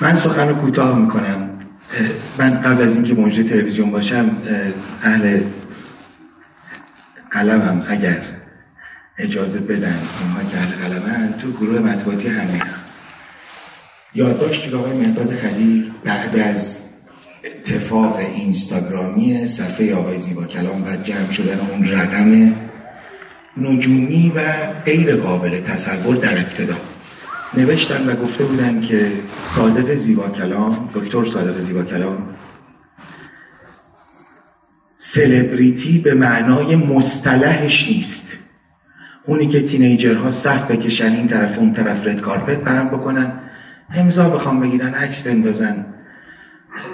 من سخن رو کوتاه می‌کنم. من قبل از اینکه موجود تلویزیون باشم اهل قلمم اگر اجازه بدن اونها که اهل قلمن تو گروه مطبوعاتی همه. یادداشت آقای مهداد خلیل بعد از اتفاق اینستاگرامی صفحه آقای زیبا کلام و جمع شدن اون رقم نجومی و غیر قابل تصور در ابتدا. نوشتن و گفته بودن که صادق زیبا کلام دکتر صادق زیبا کلام سلبریتی به معنای مصطلحش نیست. اونی که تینیجرها صف بکشن این طرف اون طرف رد کارپت به هم بکنن امضا بخوام بگیرن عکس بندازن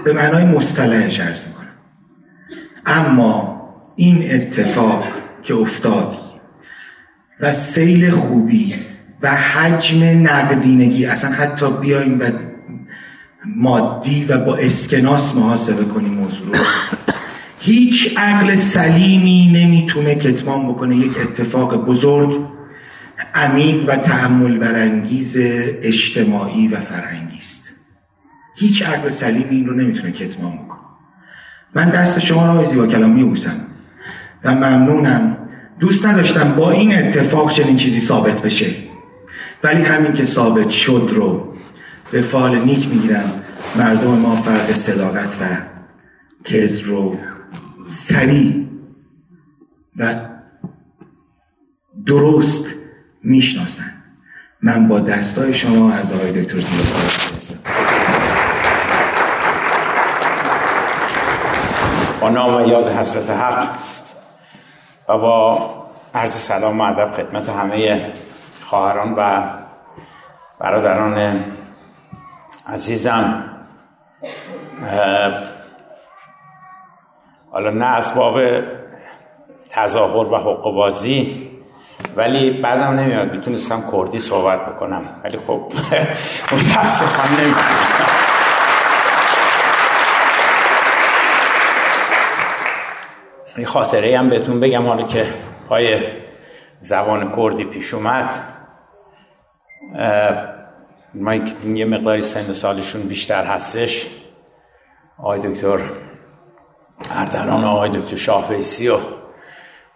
به معنای مصطلحش عرض می‌کنم. اما این اتفاق که افتاد و سیل خوبی و حجم نقدینگی اصلا حتی بیایم و مادی و با اسکناس محاسبه کنیم موضوع رو. هیچ عقل سلیمی نمی‌تونه کتمان بکنه یک اتفاق بزرگ عمیق و تحمل برانگیز اجتماعی و فرهنگی است. هیچ عقل سلیمی این رو نمی‌تونه کتمان بکنه. من دست شما را زیبا کلام میبوسم و ممنونم. دوست نداشتم با این اتفاق چنین چیزی ثابت بشه. ولی همین که ثابت شد رو به فال نیک می‌گیرم. مردم ما فرق صداقت و کز رو سریع و درست می‌شناسن. من با دستای شما از آقای دکتر زیاد با نام و یاد حضرت حق و با عرض سلام و ادب خدمت همه خواهران و برادران عزیزم. حالا نه اسباب تظاهر و حق بازی ولی بعدم نمیاد. می‌تونستم کردی صحبت بکنم. ولی خب متاسفانه نمی‌تونم یه خاطره هم بهتون بگم حالا که پای زبان کردی پیش اومد. من یه مقداری سن سالشون بیشتر هستش. آقای دکتر اردلان و آقای دکتر شاهفیسی و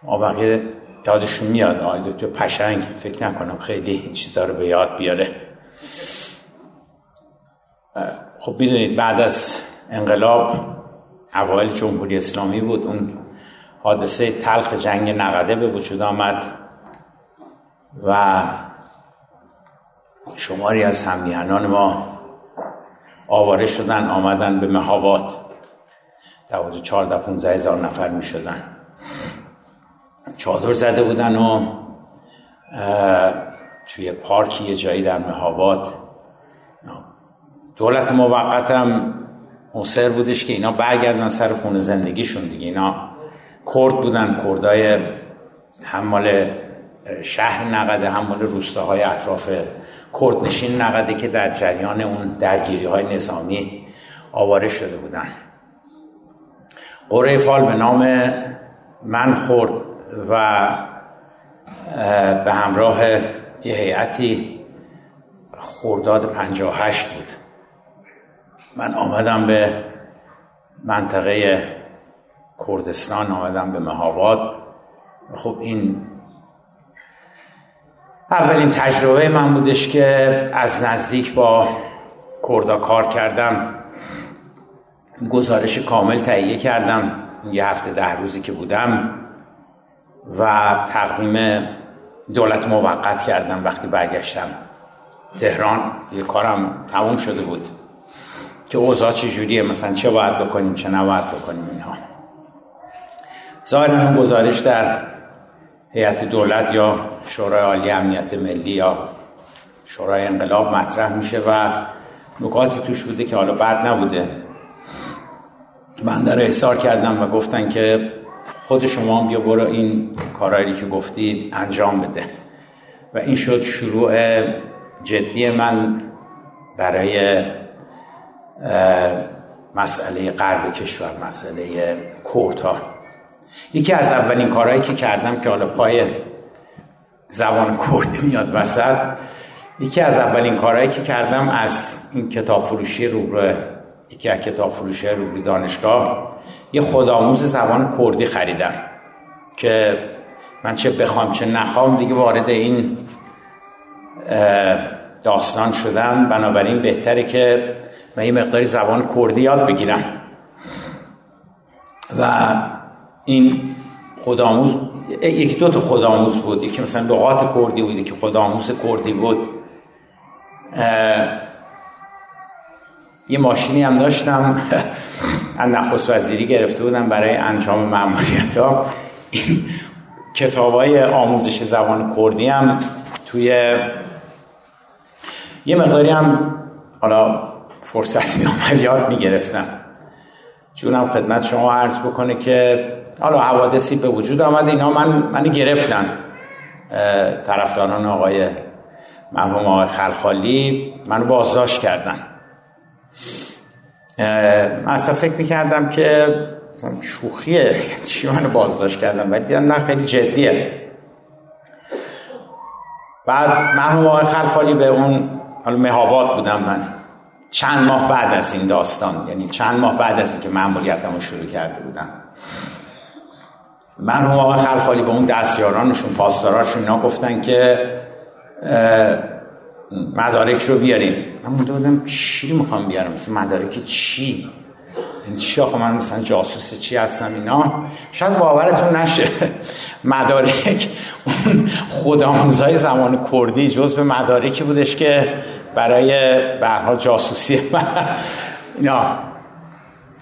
ما بقیه یادشون میاد. آقای دکتر پشنگ فکر نکنم خیلی این چیزا رو به یاد بیاره. خب می‌دونید بعد از انقلاب اوایل جمهوری اسلامی بود. اون حادثه تلخ جنگ نقده به وجود آمد و شماری از همیهنان ما آواره شدن آمدن به مهابات دوازه چهارده پونزه هزار نفر می شدن. چادر زده بودن و توی پارکی یه جایی در مهابات دولت موقت هم مصر بودش که اینا برگردن سر خونه زندگیشون دیگه. اینا کرد بودن کردای هم شهر نقده هم مال روستاهای اطراف کردنشین نقده که در جریان اون درگیری های نظامی آواره شده بودن. قره فال به نام من خورد و به همراه یه هیئتی خورداد هشت بود. من آمدم به منطقه کردستان آمدم به مهاباد. خب این اولین تجربه من بودش که از نزدیک با کردا کار کردم. گزارش کامل تهیه کردم. یه هفته ده روزی که بودم و تقدیم دولت موقت کردم وقتی برگشتم تهران. یه کارم تموم شده بود که اوضاع چجوریه مثلا چه باید بکنیم چه نباید بکنیم اینها. ظاهرا گزارش در هیئت دولت یا شورای عالی امنیت ملی یا شورای انقلاب مطرح میشه و نکاتی توش بوده که حالا بعد نبوده. من در احضار کردم و گفتن که خود شما بیا برو این کارهایی که گفتی انجام بده. و این شد شروع جدی من برای مسئله غرب کشور مسئله کورتا. یکی از اولین کارهایی که کردم که حالا پای زبان کردی میاد وسط. یکی از اولین کارهایی که کردم از این کتاب فروشی روبرو یکی از کتاب فروشی روبرو دانشگاه یه خودآموز زبان کردی خریدم که من چه بخوام چه نخوام دیگه وارد این داستان شدم. بنابراین بهتره که من یه مقداری زبان کردی یاد بگیرم. و این خودآموز یکی دو تا خودآموز بود. یکی مثلا لغات کردی بود که خودآموز کردی بود. یه ماشینی هم داشتم. از نخست وزیری گرفته بودم برای انجام معمولیت ها. کتاب های آموزش زبان کردی هم توی یه مقداری هم حالا فرصت می آمد یاد می گرفتم جونم خدمت شما عرض بکنه که حالا حوادثی به وجود آمد اینا من منی گرفتن. طرفداران آقای مرحوم آقای خلخالی منو بازداشت کردن. من اصلا فکر می‌کردم که شوخیه چی منو بازداشت کردم ولی دیدم نه خیلی جدیه. بعد مرحوم آقای خلخالی به اون حالا مهابات بودم من. چند ماه بعد از این داستان یعنی چند ماه بعد از اینکه مأموریتم رو شروع کرده بودم. مرحوم آقای خلخالی به اون دستیارانشون پاسداراشون اینا گفتن که مدارک رو بیاریم. من مونده بودم چی می‌خوام بیارم؟ مثل مدارک چی؟ یعنی چی آخه من مثلا جاسوس چی هستم اینا؟ شاید باورتون نشه. مدارک اون خودآموزهای زمان کردی جز به مدارکی بودش که برای حال جاسوسی من. اینا.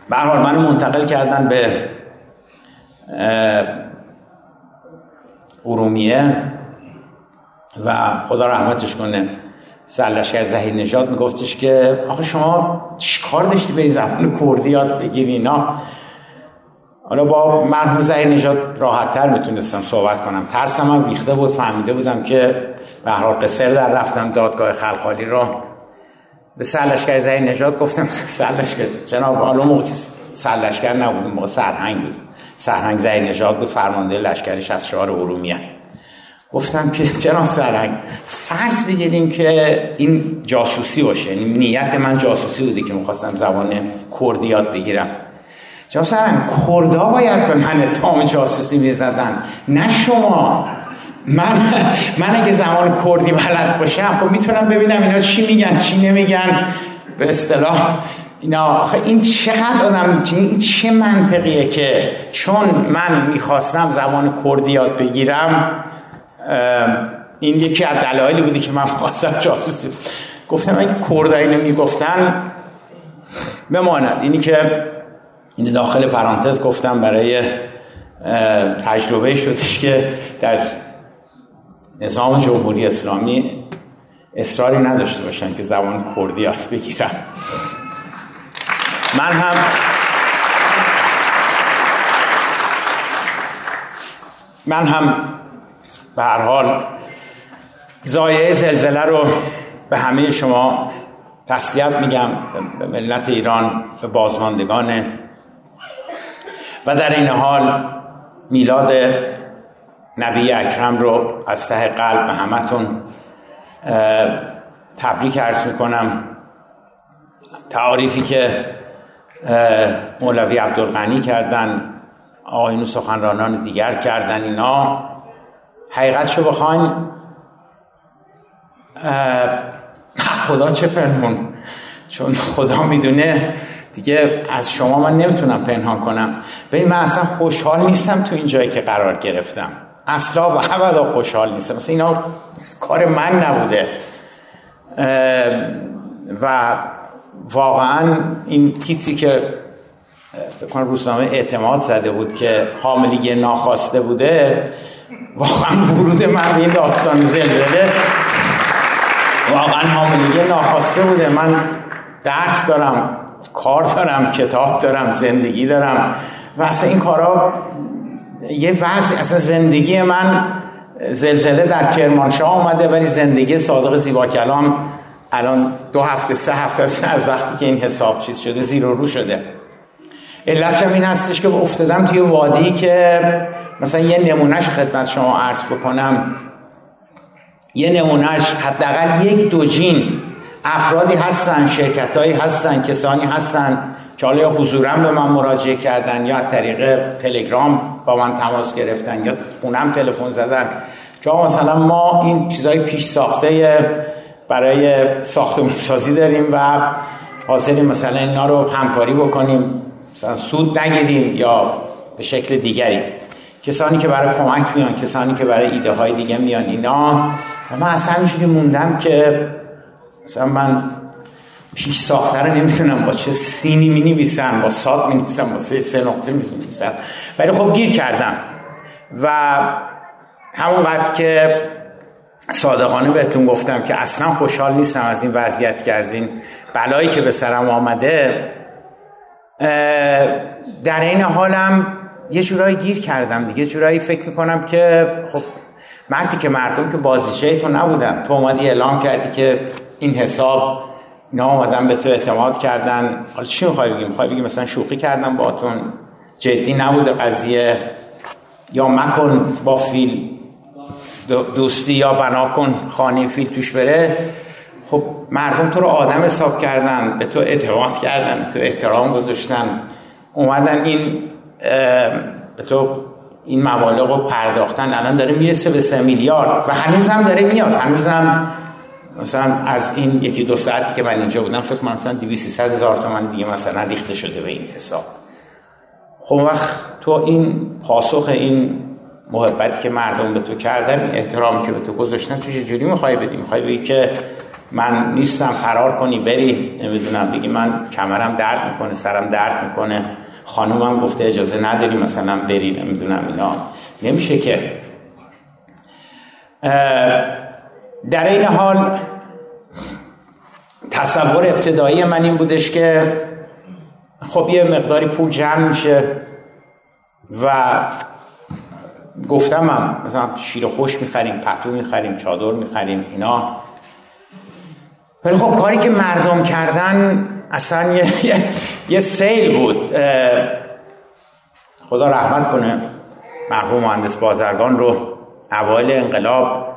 به حال منو منتقل کردن به ارومیه و خدا رحمتش کنه سرلشکر زهیر نژاد میگفتش که آخه شما چیکار داشتی بری زبان کردی؟ یاد بگیری اینا. حالا با مرحوم زهیر نژاد راحت تر می‌تونستم صحبت کنم. ترسم هم ریخته بود فهمیده بودم که به هر قصر در رفتم دادگاه خلخالی رو به سرلشکر زهیر نژاد گفتم سرلشکر جناب حالا موقع سرلشکر نبود موقع سرهنگ بود. سرهنگ زهیر نژاد بود فرمانده لشکر از شعار ارومیه. گفتم که جناب سرنگ فرض بگیریم که این جاسوسی باشه یعنی نیت من جاسوسی بوده که می‌خواستم زبان کردی یاد بگیرم. جناب سرنگ کردها باید به من اتهام جاسوسی می‌زدن نه شما. من من اگه زبان کردی بلد باشم خب می‌تونم ببینم اینا چی میگن چی نمیگن. به اصطلاح اینا آخه این چقدر آدم این چه منطقیه که چون من می‌خواستم زبان کردی یاد بگیرم این یکی از دلایلی بودی که من خواستم جاسوسی گفتم اگه کردایی نمی‌گفتن بماند. اینی که این داخل پرانتز گفتم برای تجربه شدش که در نظام جمهوری اسلامی اصراری نداشته باشم که زبان کردی یاد بگیرم. من هم من هم به هر حال زایه زلزله رو به همه شما تسلیت میگم به ملت ایران به بازماندگان. و در این حال میلاد نبی اکرم رو از ته قلب به همتون تبریک عرض می‌کنم. تعاریفی که مولوی عبدالغنی کردن آقایون سخنرانان دیگر کردن اینا. حقیقتشو بخواین خدا چه پنهون؟ چون خدا می‌دونه دیگه از شما من نمی‌تونم پنهان کنم. ببین من اصلا خوشحال نیستم تو این جایی که قرار گرفتم. اصلا و ابدا خوشحال نیستم. مثلا اینا کار من نبوده. و واقعا این تیتری که فکر روزنامه اعتماد زده بود که حاملیگه ناخواسته بوده واقعا ورود من به این داستان زلزله واقعا حاملیگه ناخواسته بوده. من درس دارم کار دارم کتاب دارم زندگی دارم و اصلا این کارا یه وضع اصلا زندگی من زلزله در کرمانشاه آمده ولی زندگی صادق زیبا کلام الان دو هفته سه هفته سه از وقتی که این حساب چیز شده زیر و رو شده. علتش این هستش که افتادم توی وادی که مثلا یه نمونهش خدمت شما عرض بکنم. یه نمونهش حداقل یک دو جین افرادی هستن شرکت هایی هستن کسانی هستن که حالا یا حضورا به من مراجعه کردن یا طریق تلگرام با من تماس گرفتن یا خونم تلفن زدن. که مثلا ما این چیزای پیش ساخته برای ساختمون سازی داریم و حاصلیم مثلا اینا رو همکاری بکنیم. مثلا سود نگیریم یا به شکل دیگری. کسانی که برای کمک میان کسانی که برای ایده های دیگه میان اینا. و من اصلا همینجوری موندم که مثلا من پیش ساخته رو نمی‌تونم با چه سینی می نویسم با سات می نویسم با سه, سه نقطه می نویسم ولی خب گیر کردم. و همونقدر که صادقانه بهتون گفتم که اصلا خوشحال نیستم از این وضعیت که از این بلایی که به سرم آمده. در این حالم یه جورایی گیر کردم دیگه. جورایی فکر می‌کنم که خب مردی که مردم که بازیچه تو نبودن. تو اومدی اعلام کردی که این حساب اینا آمدن به تو اعتماد کردن. حالا چی می‌خوای بگیم؟ می‌خوای بگیم مثلا شوخی کردن باتون جدی نبوده قضیه. یا مکن با فیل دوستی یا بنا کن خانه فیل توش بره. خب مردم تو رو آدم حساب کردن به تو اعتماد کردن به تو احترام گذاشتن. اومدن این به تو این مبالغ رو پرداختن. الان داره می‌رسه به سه میلیارد و هنوز هم داره میاد. هنوز هم مثلا از این یکی دو ساعتی که من اینجا بودم فکر کنم مثلا 200 هزار تومن دیگه مثلا ریخته شده به این حساب. خب وقت تو این پاسخ این محبتی که مردم به تو کردن احترامی که به تو گذاشتن تو جوری می‌خوای بدی؟ می‌خوای بگی که من نیستم فرار کنی بری. نمی‌دونم بگی من کمرم درد می‌کنه سرم درد می‌کنه. خانومم گفته اجازه نداری مثلا بری نمی‌دونم اینا. نمیشه که. در این حال تصور ابتدایی من این بودش که خب یه مقداری پول جمع میشه و گفتم هم مثلا شیر خوش می‌خریم پتو می‌خریم چادر می‌خریم اینا. ولی خب کاری که مردم کردن اصلا یه, یه،, سیل بود. خدا رحمت کنه مرحوم مهندس بازرگان رو اوایل انقلاب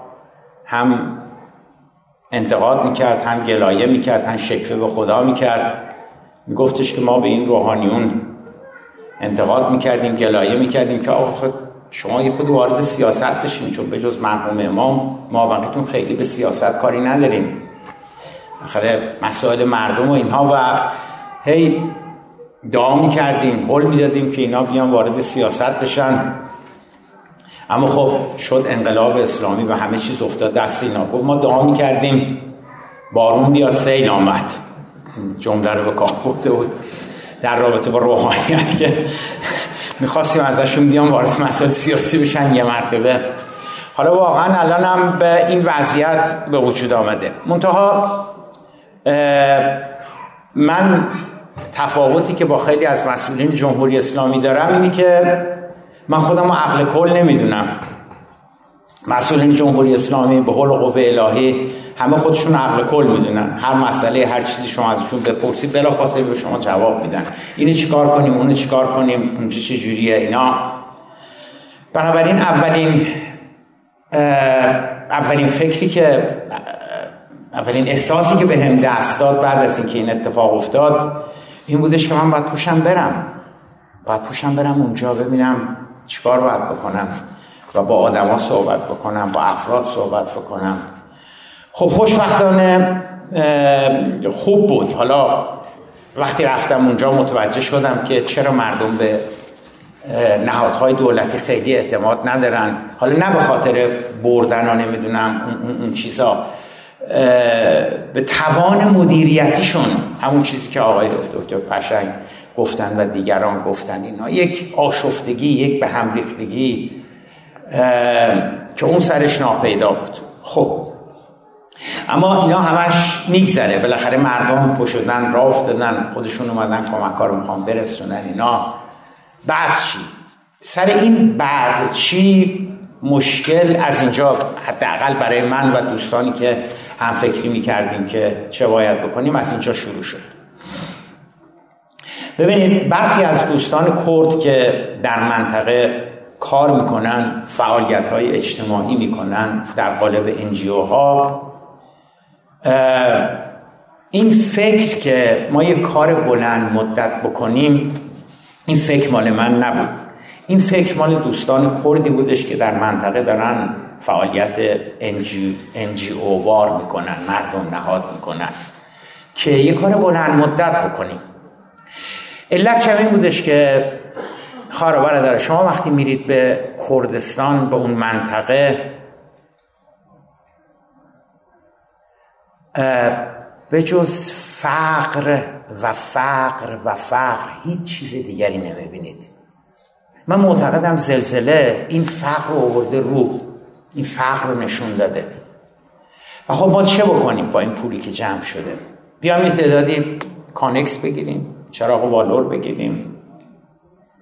هم انتقاد می‌کرد هم گلایه می‌کرد هم شکفه به خدا می‌کرد. میگفتش که ما به این روحانیون انتقاد می‌کردیم گلایه می‌کردیم که آقا شما یه خود وارد سیاست بشین چون به جز مرحوم امام ما بقیتون خیلی به سیاست کاری نداریم. آخره مسائل مردم و اینها و هی دعا می‌کردیم قول می‌دادیم که اینا بیان وارد سیاست بشن. اما خب شد انقلاب اسلامی و همه چیز افتاد دست اینا. گفت ما دعا می‌کردیم بارون بیاد سیل آمد. جمله رو به کار بود. در رابطه با روحانیت که می‌خواستیم ازشون بیان وارد مسائل سیاسی بشن یه مرتبه. حالا واقعا الان هم به این وضعیت به وجود آمده. منتها من تفاوتی که با خیلی از مسئولین جمهوری اسلامی دارم اینی که من خودم رو عقل کل نمی‌دونم. مسئولین جمهوری اسلامی به قول قوه الهی همه خودشون عقل کل می‌دونن. هر مسئله هر چیزی شما ازشون بپرسید بلافاصله به شما جواب میدن. اینو چیکار کنیم؟ اونو چیکار کنیم؟ اونجا چه جوریه؟ اینا. بنابراین اولین اولین فکری که اولین احساسی که به هم دست داد بعد از اینکه این اتفاق افتاد این بودش که من باید پوشم برم. باید پوشم برم اونجا ببینم چیکار باید بکنم. و با آدما صحبت بکنم با افراد صحبت بکنم. خب خوشبختانه خوب بود. حالا وقتی رفتم اونجا متوجه شدم که چرا مردم به نهادهای دولتی خیلی اعتماد ندارن. حالا نه به خاطر بردن و نمی‌دونم اون چیزا. به توان مدیریتیشون همون چیزی که آقای دکتر پشنگ گفتن و دیگران گفتن. اینا یک آشفتگی یک به هم ریختگی. که اون سرش ناپیدا بود. خب. اما اینا همش میگذره. بالاخره مردم پشدن راه افتادن خودشون اومدن کمک رو می‌خوام برسونن اینا. بعد چی؟ سر این بعد چی مشکل از اینجا حداقل برای من و دوستانی که هم فکری می‌کردیم که چه باید بکنیم از اینجا شروع شد. ببینید برخی از دوستان کرد که در منطقه کار می‌کنن فعالیت های اجتماعی می‌کنن در قالب انجیو ها این فکر که ما یک کار بلند مدت بکنیم این فکر مال من نبود. این فکر مال دوستان کردی بودش که در منطقه دارن فعالیت انجی, او وار می‌کنن مردم نهاد می‌کنن که یه کار بلند مدت بکنیم. علت این بودش که خواهر برادر شما وقتی میرید به کردستان به اون منطقه به جز فقر و فقر و فقر هیچ چیز دیگری نمی‌بینید. من معتقدم زلزله این فقر رو آورده رو این فقر رو نشون داده. و خب ما چه بکنیم با این پولی که جمع شده؟ بیام یه تعدادی کانکس بگیریم چراغ والور بگیریم.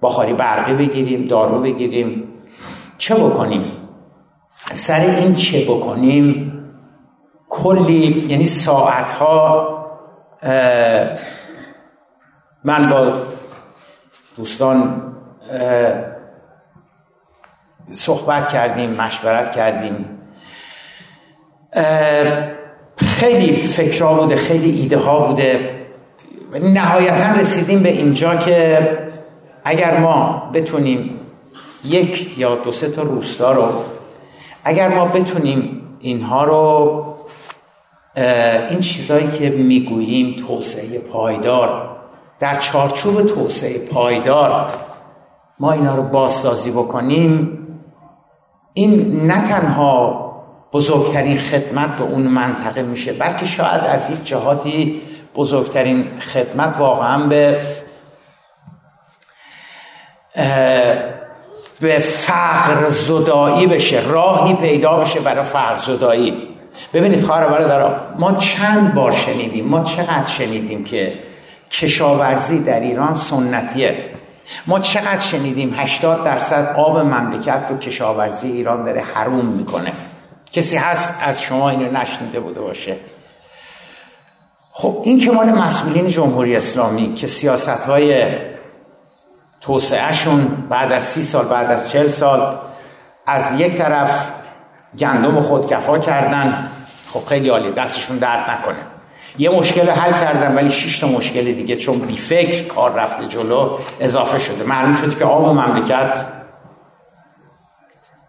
بخاری برقی بگیریم دارو بگیریم. چه بکنیم؟ سر این چه بکنیم؟ کلی یعنی ساعتها من با دوستان صحبت کردیم مشورت کردیم. خیلی فکرها بوده خیلی ایده ها بوده. نهایتا رسیدیم به اینجا که اگر ما بتونیم یک یا دو سه تا روستا رو اگر ما بتونیم اینها رو این چیزهایی که می‌گوییم توسعه پایدار در چارچوب توسعه پایدار ما اینا رو بازسازی بکنیم این نه تنها بزرگترین خدمت به اون منطقه میشه بلکه شاید از یک جهاتی بزرگترین خدمت واقعا به به فقر زدایی بشه راهی پیدا بشه برای فقر زدایی ببینید خواهر برادر ما چند بار شنیدیم ما چقدر شنیدیم که کشاورزی در ایران سنتیه. ما چقدر شنیدیم 80 درصد آب مملکت رو کشاورزی ایران داره حروم می‌کنه. کسی هست از شما اینو نشنیده بوده باشه؟ خب این که مال مسئولین جمهوری اسلامی که سیاست های توسعهشون بعد از سی سال بعد از چل سال از یک طرف گندم خودکفا کردن خب خیلی عالی دستشون درد نکنه. یه مشکل حل کردن ولی شش تا مشکل دیگه چون بی فکر کار رفته جلو اضافه شده. معلوم شد که آب و مملکت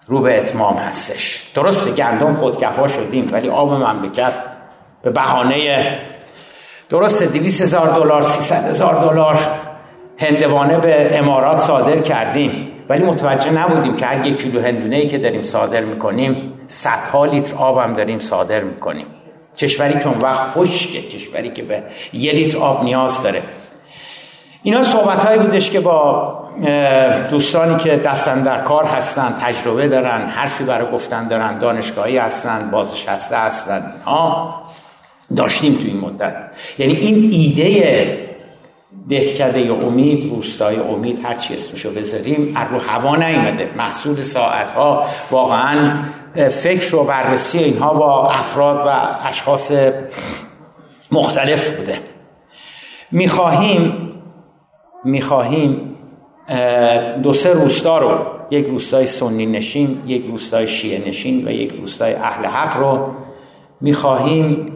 رو به اتمام هستش. درسته گندم خودکفا شدیم ولی آب مملکت به بهانه. درسته دویست هزار دلار سیصد هزار دلار. هندوانه به امارات صادر کردیم. ولی متوجه نبودیم که هر یک کیلو هندونه ای که داریم صادر می‌کنیم صدها لیتر آب هم داریم صادر می‌کنیم. کشوری که اون وقت خشکه کشوری که به یه لیتر آب نیاز داره. اینا صحبت هایی بودش که با دوستانی که دستن در کار هستن تجربه دارن حرفی برای گفتن دارن دانشگاهی هستن بازنشسته هستن ها داشتیم تو این مدت. یعنی این ایده دهکده امید روستای امید هر چی اسمشو بذاریم از رو هوا نیومده. محصول ساعت ها واقعا فکر و بررسی اینها با افراد و اشخاص مختلف بوده. می‌خواهیم می‌خواهیم دو سه روستا رو یک روستای سنی نشین یک روستای شیعه نشین و یک روستای اهل حق رو می‌خواهیم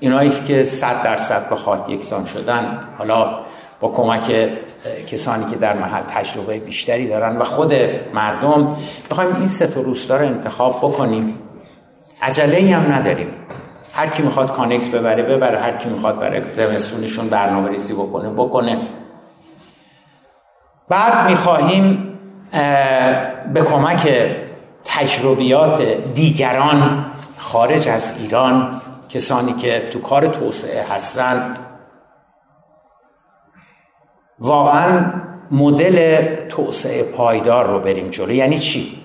اینایی که صد درصد به خاک یکسان شدن. حالا با کمک کسانی که در محل تجربه بیشتری دارن و خود مردم بخوایم این سه تا روستا رو انتخاب بکنیم. عجله ای هم نداریم. هر کی می‌خواد کانکس ببره ببره. هر کی می‌خواد برای زمستونشون برنامه ریزی بکنه بکنه. بعد می‌خواهیم به کمک تجربیات دیگران خارج از ایران کسانی که تو کار توسعه هستن واقعا مدل توسعه پایدار رو بریم جلو. یعنی چی؟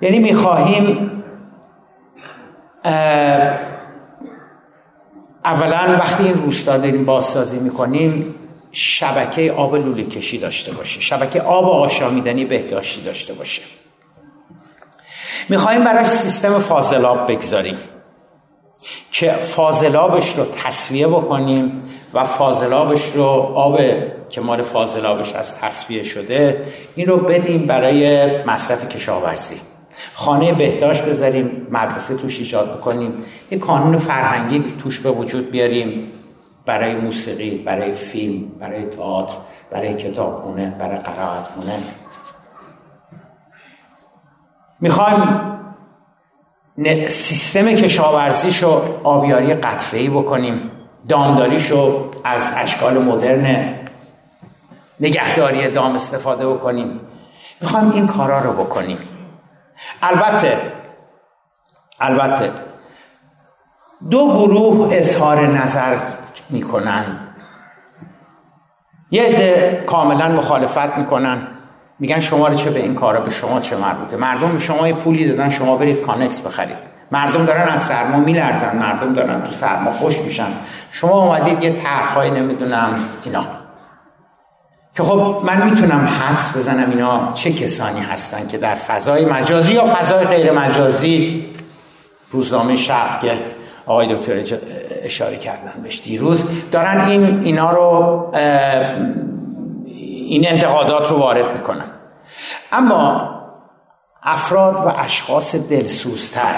یعنی می‌خواهیم اولا وقتی این روستا داریم بازسازی می‌کنیم شبکه آب لوله کشی داشته باشه. شبکه آب آشامیدنی بهداشتی داشته باشه. می‌خواهیم براش سیستم فاضلاب بگذاریم که فاضلابش رو تصویه بکنیم و فاضلابش رو آب که مال فاضلابش از تصفیه شده این رو بدیم برای مصرف کشاورزی. خانه بهداشت بذاریم مدرسه توش ایجاد بکنیم. یه کانون فرهنگی توش به وجود بیاریم. برای موسیقی برای فیلم برای تئاتر برای کتابخونه برای قرائتخونه می‌خوایم سیستم کشاورزیش رو آبیاری قطفه‌ای بکنیم. دامداریش رو از اشکال مدرن نگهداری دام استفاده بکنیم. می‌خوایم این کارا رو بکنیم. البته البته دو گروه اظهار نظر می‌کنند. یه عده کاملا مخالفت می‌کنن. میگن شما رو چه به این کارا به شما چه مربوطه. مردم به شما پولی دادن شما برید کانکس بخرید. مردم دارن از سرما میلرزن مردم دارن تو سرما خوش میشن. شما اومدید یه طرحهای نمی‌دونم اینا. که خب من می‌تونم حدس بزنم اینا چه کسانی هستن که در فضای مجازی یا فضای غیر مجازی روزنامه شرق که آقای دکتر اشاره کردن بهش دیروز دارن این اینا رو این انتقادات رو وارد می‌کنن. اما افراد و اشخاص دلسوزتر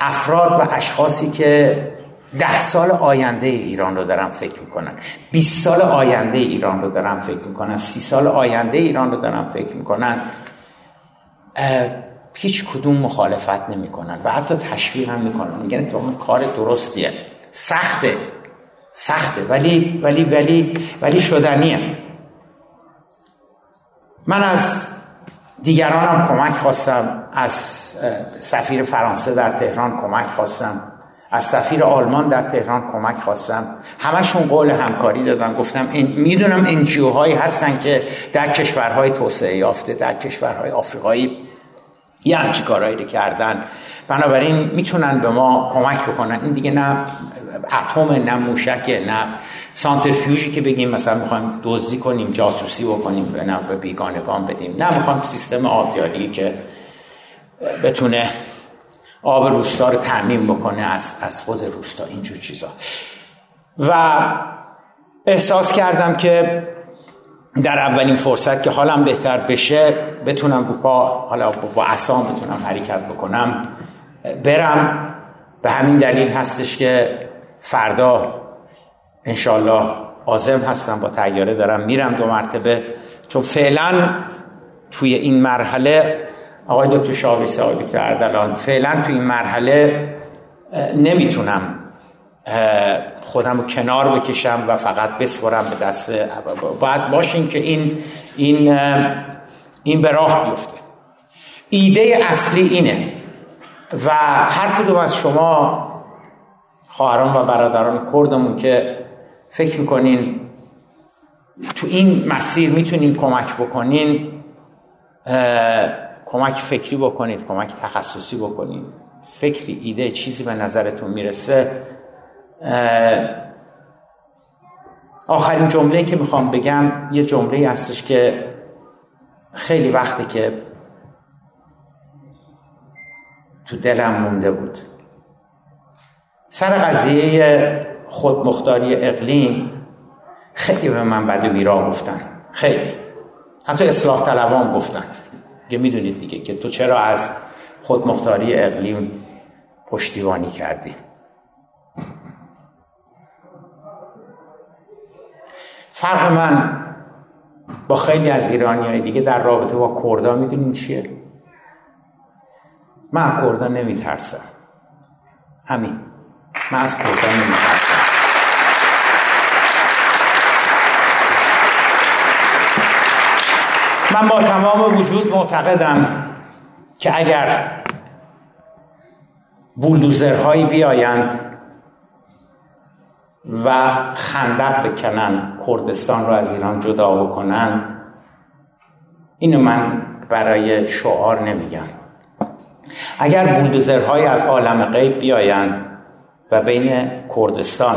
افراد و اشخاصی که ده سال آینده ایران رو دارن فکر می‌کنن 20 سال آینده ایران رو دارن فکر می‌کنن سی سال آینده ایران رو دارن فکر می‌کنن هیچ کدوم مخالفت نمی‌کنن و حتی تشویق هم می‌کنن. میگن تو کار درستیه سخته سخته ولی ولی ولی ولی شدنیه. من از دیگرانم کمک خواستم. از سفیر فرانسه در تهران کمک خواستم. از سفیر آلمان در تهران کمک خواستم. همشون قول همکاری دادن. گفتم این می‌دونم انجیو هایی هستن که در کشورهای توسعه یافته در کشورهای آفریقایی یه همچی کارهایی رو کردن. بنابراین می‌تونن به ما کمک بکنن. این دیگه نه اتم نه موشکه نه سانترفیوژی که بگیم مثلا می‌خوایم دزدی کنیم جاسوسی بکنیم نه به بیگانگان بدیم. نه می‌خوایم سیستم آبیاری که بتونه آب روستا رو تعمین بکنه از, از خود روستا. اینجور چیزا. و احساس کردم که در اولین فرصت که حالم بهتر بشه بتونم با حالا با اسام بتونم حرکت بکنم. برم. به همین دلیل هستش که فردا انشالله آزم هستم با تیاره دارم میرم دو مرتبه. چون فعلا توی این مرحله آقای دکتر شاویس آقای دکتر اردلان فعلا توی این مرحله نمی‌تونم خودم رو کنار بکشم و فقط بسپرم به دست باید باشین که این این این به راه بیفته. ایده اصلی اینه و هر کدوم از شما خواهران و برادران کردمون که فکر می‌کنین تو این مسیر می‌تونین کمک بکنین کمک فکری بکنید کمک تخصصی بکنید. فکری ایده چیزی به نظرتون می‌رسه آخرین جمله که می‌خوام بگم یه جمله هستش که خیلی وقتی که تو دلم مونده بود. سر قضیه خودمختاری اقلیم خیلی به من بد و بیرا گفتن. خیلی. حتی اصلاح طلبان گفتن. که می‌دونید دیگه که تو چرا از خودمختاری اقلیم پشتیبانی کردی؟ فرق من با خیلی از ایرانی های دیگه در رابطه با کردا می‌دونین چیه؟ من کردا نمیترسم. همین. من از کردا نمیترسم. من با تمام وجود معتقدم که اگر بولدوزرهایی بیایند و خندق بکنن کردستان رو از ایران جدا بکنن اینو من برای شعار نمیگم. اگر بولدوزرهایی از عالم غیب بیاین و بین کردستان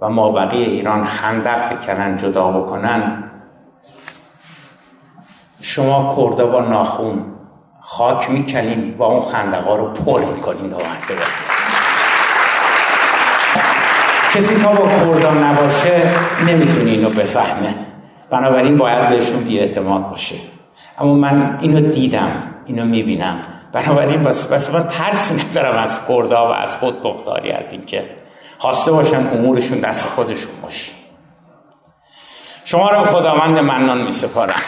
و مابقی ایران خندق بکنن جدا بکنن شما کرده با ناخون خاک می‌کنین و اون خندقا رو پر می‌کنین مرتبه. کسی تا با کردا نباشه نمی‌تونه اینو بفهمه. بنابراین باید بهشون اعتماد باشه. اما من اینو دیدم اینو می‌بینم. بنابراین بس, بس من ترسی ندارم از کردا و از خود بختاری از اینکه خواسته باشن امورشون دست خودشون باشه. شما رو خداوند منان می سپارم